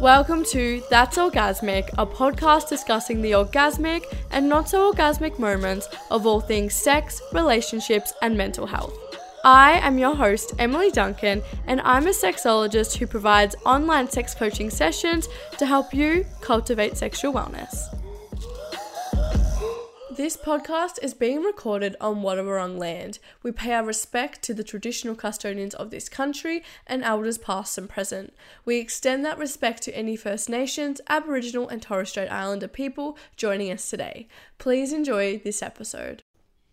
Welcome to That's Orgasmic, a podcast discussing the orgasmic and not so orgasmic moments of all things sex, relationships, and mental health. I am your host, Emily Duncan, and I'm a sexologist who provides online sex coaching sessions to help you cultivate sexual wellness. This podcast is being recorded on Wadawurrung land. We pay our respect to the traditional custodians of this country and elders past and present. We extend that respect to any First Nations, Aboriginal, and Torres Strait Islander people joining us today. Please enjoy this episode.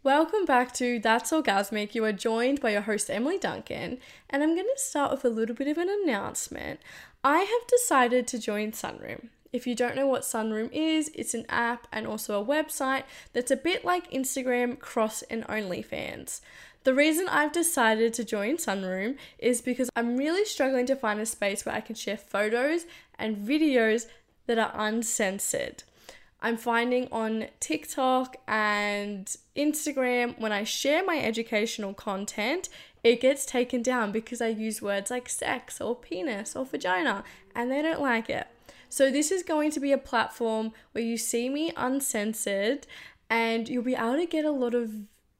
Welcome back to That's Orgasmic. You are joined by your host, Emily Duncan, and I'm going to start with a little bit of an announcement. I have decided to join Sunroom. If you don't know what Sunroom is, it's an app and also a website that's a bit like Instagram, Cross, and OnlyFans. The reason I've decided to join Sunroom is because I'm really struggling to find a space where I can share photos and videos that are uncensored. I'm finding on TikTok and Instagram when I share my educational content, it gets taken down because I use words like sex or penis or vagina and they don't like it. So, this is going to be a platform where you see me uncensored and you'll be able to get a lot of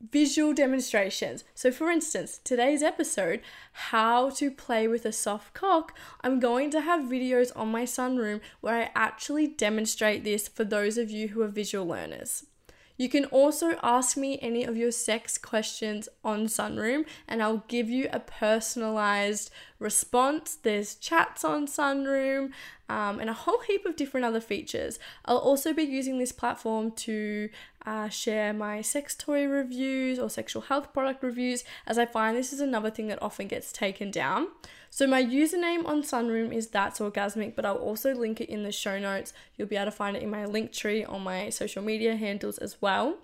visual demonstrations. So, for instance, today's episode, How to Play with a Soft Cock, I'm going to have videos on my sunroom where I actually demonstrate this for those of you who are visual learners. You can also ask me any of your sex questions on Sunroom and I'll give you a personalized response. There's chats on Sunroom um, and a whole heap of different other features. I'll also be using this platform to uh, share my sex toy reviews or sexual health product reviews, as I find this is another thing that often gets taken down. So, my username on Sunroom is That's Orgasmic, but I'll also link it in the show notes. You'll be able to find it in my link tree on my social media handles as well.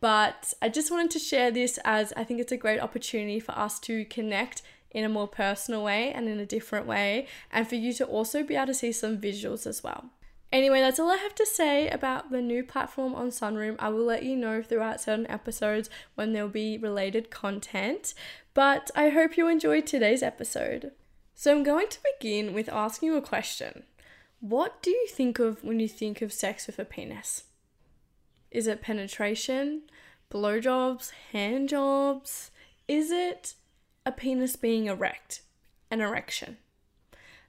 But I just wanted to share this as I think it's a great opportunity for us to connect in a more personal way and in a different way, and for you to also be able to see some visuals as well. Anyway, that's all I have to say about the new platform on Sunroom. I will let you know throughout certain episodes when there'll be related content. But I hope you enjoyed today's episode. So I'm going to begin with asking you a question. What do you think of when you think of sex with a penis? Is it penetration, blowjobs, hand jobs? Is it a penis being erect, an erection.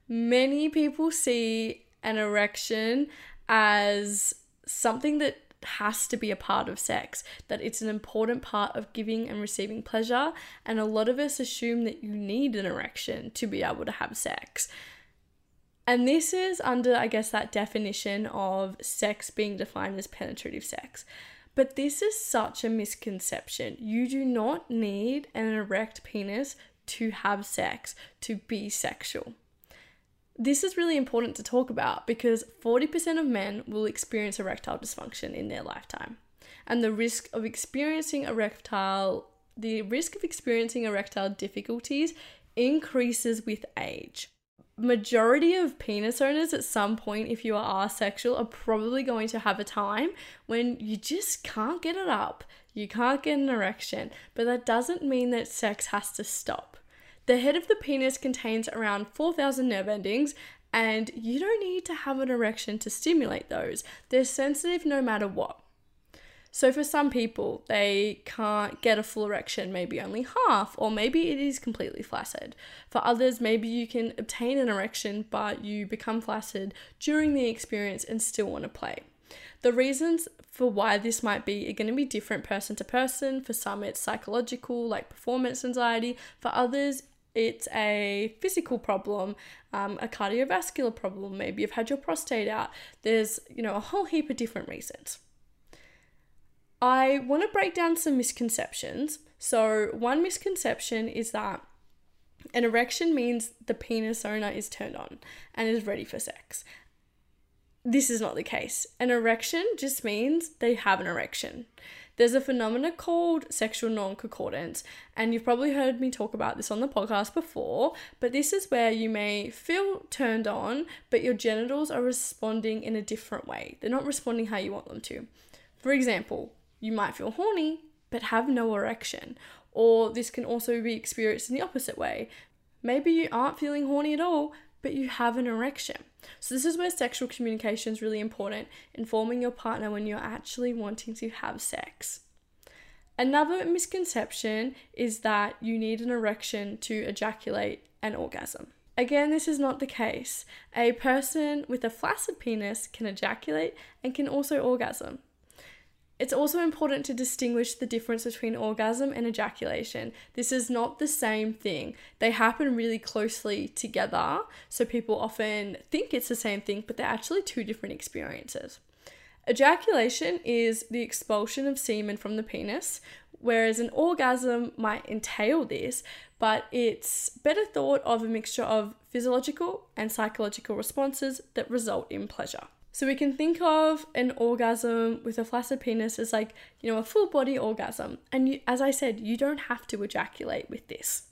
Many people see an erection as something that has to be a part of sex, that it's an important part of giving and receiving pleasure. And a lot of us assume that you need an erection to be able to have sex. And this is under, I guess, that definition of sex being defined as penetrative sex. But this is such a misconception. You do not need an erect penis to have sex, to be sexual. This is really important to talk about because 40% of men will experience erectile dysfunction in their lifetime. And the risk of experiencing erectile the risk of experiencing erectile difficulties increases with age. Majority of penis owners at some point if you are asexual are probably going to have a time when you just can't get it up. You can't get an erection. But that doesn't mean that sex has to stop the head of the penis contains around 4000 nerve endings and you don't need to have an erection to stimulate those they're sensitive no matter what so for some people, they can't get a full erection, maybe only half, or maybe it is completely flaccid. For others, maybe you can obtain an erection, but you become flaccid during the experience and still want to play. The reasons for why this might be are going to be different person to person. For some, it's psychological, like performance anxiety. For others, it's a physical problem, um, a cardiovascular problem. Maybe you've had your prostate out. There's, you know, a whole heap of different reasons. I want to break down some misconceptions. So, one misconception is that an erection means the penis owner is turned on and is ready for sex. this is not the case. An erection just means they have an erection. There's a phenomenon called sexual non concordance, and you've probably heard me talk about this on the podcast before, but this is where you may feel turned on, but your genitals are responding in a different way. They're not responding how you want them to. For example, you might feel horny, but have no erection, or this can also be experienced in the opposite way. Maybe you aren't feeling horny at all, but you have an erection. So, this is where sexual communication is really important, informing your partner when you're actually wanting to have sex. Another misconception is that you need an erection to ejaculate an orgasm. Again, this is not the case. A person with a flaccid penis can ejaculate and can also orgasm. It's also important to distinguish the difference between orgasm and ejaculation. This is not the same thing. They happen really closely together, so people often think it's the same thing, but they're actually two different experiences. Ejaculation is the expulsion of semen from the penis, whereas an orgasm might entail this, but it's better thought of a mixture of physiological and psychological responses that result in pleasure. So we can think of an orgasm with a flaccid penis as like, you know, a full body orgasm. And you, as I said, you don't have to ejaculate with this.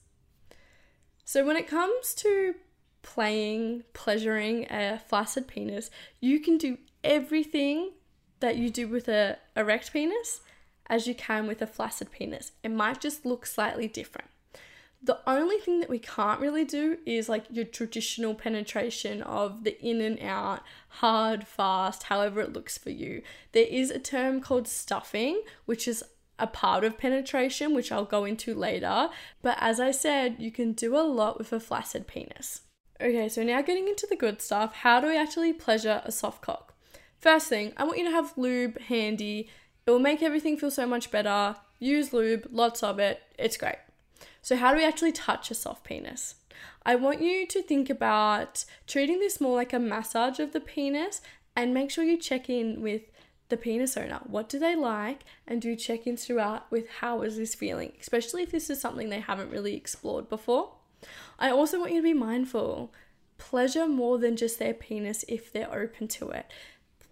So when it comes to playing, pleasuring a flaccid penis, you can do everything that you do with a erect penis as you can with a flaccid penis. It might just look slightly different. The only thing that we can't really do is like your traditional penetration of the in and out, hard, fast, however it looks for you. There is a term called stuffing, which is a part of penetration, which I'll go into later. But as I said, you can do a lot with a flaccid penis. Okay, so now getting into the good stuff, how do we actually pleasure a soft cock? First thing, I want you to have lube handy. It will make everything feel so much better. Use lube, lots of it. It's great. So, how do we actually touch a soft penis? I want you to think about treating this more like a massage of the penis and make sure you check in with the penis owner. What do they like? And do check ins throughout with how is this feeling, especially if this is something they haven't really explored before. I also want you to be mindful. Pleasure more than just their penis if they're open to it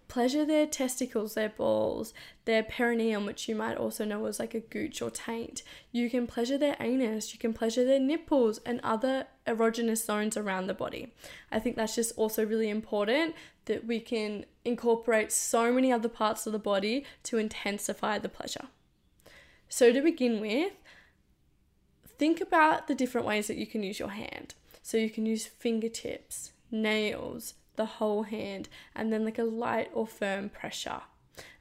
pleasure their testicles, their balls, their perineum, which you might also know as like a gooch or taint. You can pleasure their anus, you can pleasure their nipples and other erogenous zones around the body. I think that's just also really important that we can incorporate so many other parts of the body to intensify the pleasure. So, to begin with, think about the different ways that you can use your hand. So, you can use fingertips, nails, the whole hand and then like a light or firm pressure.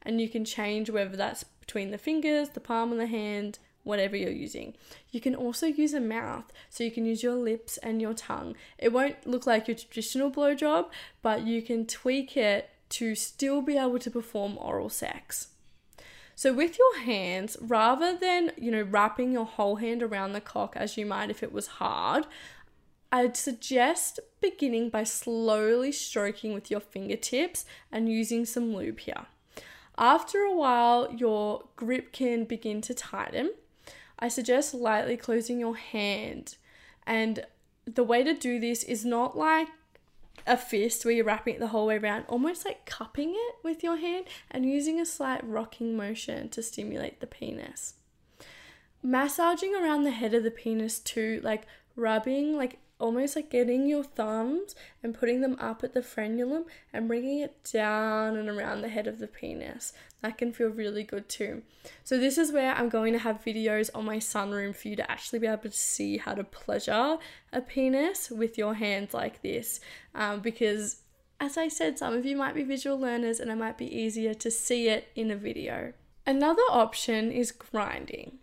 And you can change whether that's between the fingers, the palm of the hand, whatever you're using. You can also use a mouth, so you can use your lips and your tongue. It won't look like your traditional blowjob, but you can tweak it to still be able to perform oral sex. So with your hands, rather than, you know, wrapping your whole hand around the cock as you might if it was hard, I'd suggest beginning by slowly stroking with your fingertips and using some lube here. After a while, your grip can begin to tighten. I suggest lightly closing your hand. And the way to do this is not like a fist where you're wrapping it the whole way around, almost like cupping it with your hand and using a slight rocking motion to stimulate the penis. Massaging around the head of the penis too, like rubbing like almost like getting your thumbs and putting them up at the frenulum and bringing it down and around the head of the penis. That can feel really good too. So, this is where I'm going to have videos on my sunroom for you to actually be able to see how to pleasure a penis with your hands like this. Um, because, as I said, some of you might be visual learners and it might be easier to see it in a video. Another option is grinding.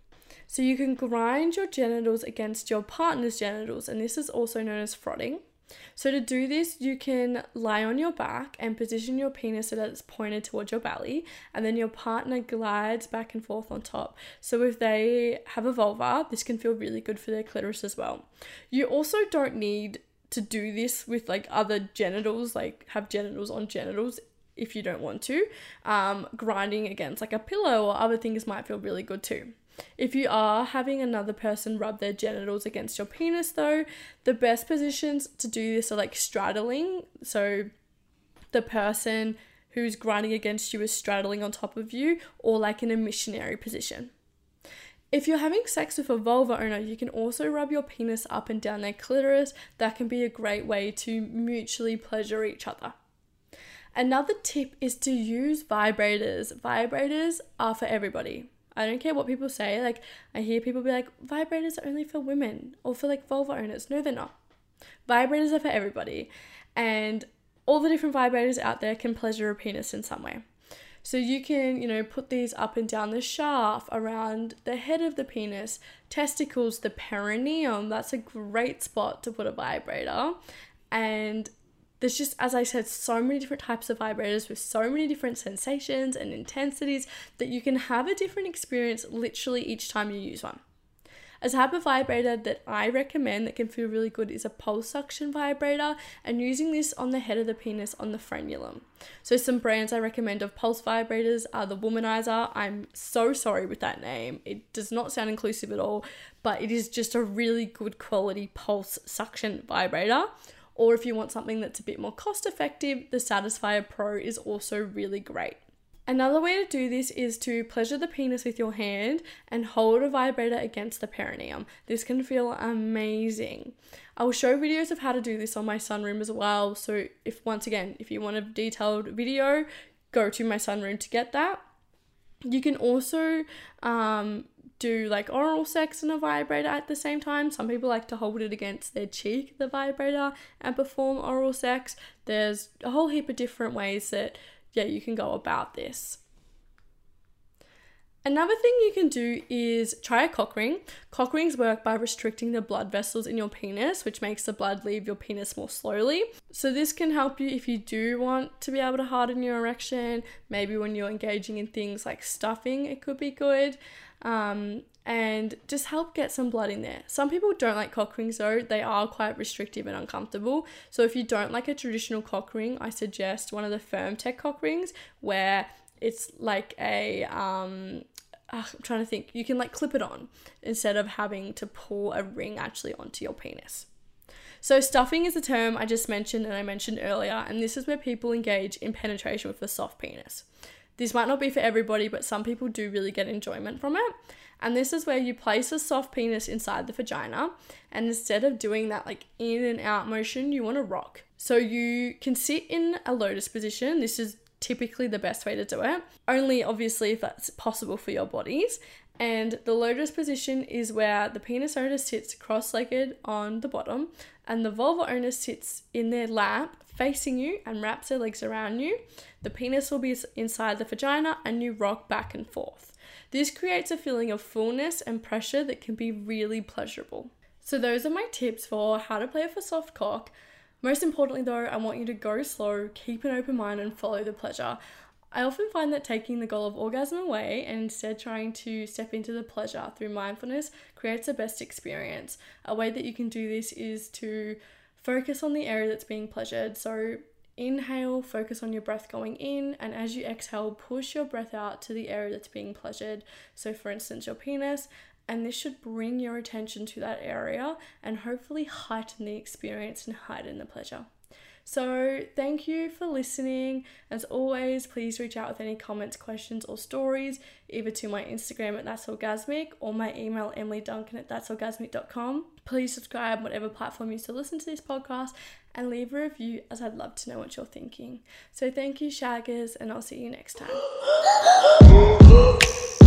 So you can grind your genitals against your partner's genitals, and this is also known as frotting. So to do this, you can lie on your back and position your penis so that it's pointed towards your belly, and then your partner glides back and forth on top. So if they have a vulva, this can feel really good for their clitoris as well. You also don't need to do this with like other genitals, like have genitals on genitals if you don't want to. Um, grinding against like a pillow or other things might feel really good too. If you are having another person rub their genitals against your penis, though, the best positions to do this are like straddling. So the person who's grinding against you is straddling on top of you or like in a missionary position. If you're having sex with a vulva owner, you can also rub your penis up and down their clitoris. That can be a great way to mutually pleasure each other. Another tip is to use vibrators. Vibrators are for everybody. I don't care what people say. Like, I hear people be like, vibrators are only for women or for like vulva owners. No, they're not. Vibrators are for everybody. And all the different vibrators out there can pleasure a penis in some way. So you can, you know, put these up and down the shaft, around the head of the penis, testicles, the perineum. That's a great spot to put a vibrator. And there's just, as I said, so many different types of vibrators with so many different sensations and intensities that you can have a different experience literally each time you use one. A type of vibrator that I recommend that can feel really good is a pulse suction vibrator and using this on the head of the penis on the frenulum. So some brands I recommend of pulse vibrators are the Womanizer. I'm so sorry with that name. It does not sound inclusive at all, but it is just a really good quality pulse suction vibrator. Or if you want something that's a bit more cost effective, the Satisfyer Pro is also really great. Another way to do this is to pleasure the penis with your hand and hold a vibrator against the perineum. This can feel amazing. I will show videos of how to do this on my sunroom as well. So, if once again, if you want a detailed video, go to my sunroom to get that. You can also um, do like oral sex and a vibrator at the same time. Some people like to hold it against their cheek, the vibrator, and perform oral sex. There's a whole heap of different ways that yeah, you can go about this. Another thing you can do is try a cock ring. Cock rings work by restricting the blood vessels in your penis, which makes the blood leave your penis more slowly. So, this can help you if you do want to be able to harden your erection. Maybe when you're engaging in things like stuffing, it could be good. Um, and just help get some blood in there. Some people don't like cock rings though, they are quite restrictive and uncomfortable. So if you don't like a traditional cock ring, I suggest one of the FirmTech cock rings where it's like a um I'm trying to think, you can like clip it on instead of having to pull a ring actually onto your penis. So, stuffing is a term I just mentioned and I mentioned earlier, and this is where people engage in penetration with a soft penis. This might not be for everybody, but some people do really get enjoyment from it. And this is where you place a soft penis inside the vagina. And instead of doing that like in and out motion, you want to rock. So you can sit in a lotus position. This is typically the best way to do it. Only obviously if that's possible for your bodies. And the lotus position is where the penis owner sits cross legged on the bottom and the vulva owner sits in their lap facing you and wraps their legs around you. The penis will be inside the vagina and you rock back and forth. This creates a feeling of fullness and pressure that can be really pleasurable. So, those are my tips for how to play with a soft cock. Most importantly, though, I want you to go slow, keep an open mind, and follow the pleasure. I often find that taking the goal of orgasm away and instead trying to step into the pleasure through mindfulness creates the best experience. A way that you can do this is to focus on the area that's being pleasured. So, Inhale, focus on your breath going in, and as you exhale, push your breath out to the area that's being pleasured. So, for instance, your penis, and this should bring your attention to that area and hopefully heighten the experience and heighten the pleasure. So, thank you for listening. As always, please reach out with any comments, questions, or stories, either to my Instagram at That's Orgasmic or my email, emilyduncan at that'sorgasmic.com. Please subscribe, whatever platform you still listen to this podcast, and leave a review as I'd love to know what you're thinking. So, thank you, Shaggers, and I'll see you next time.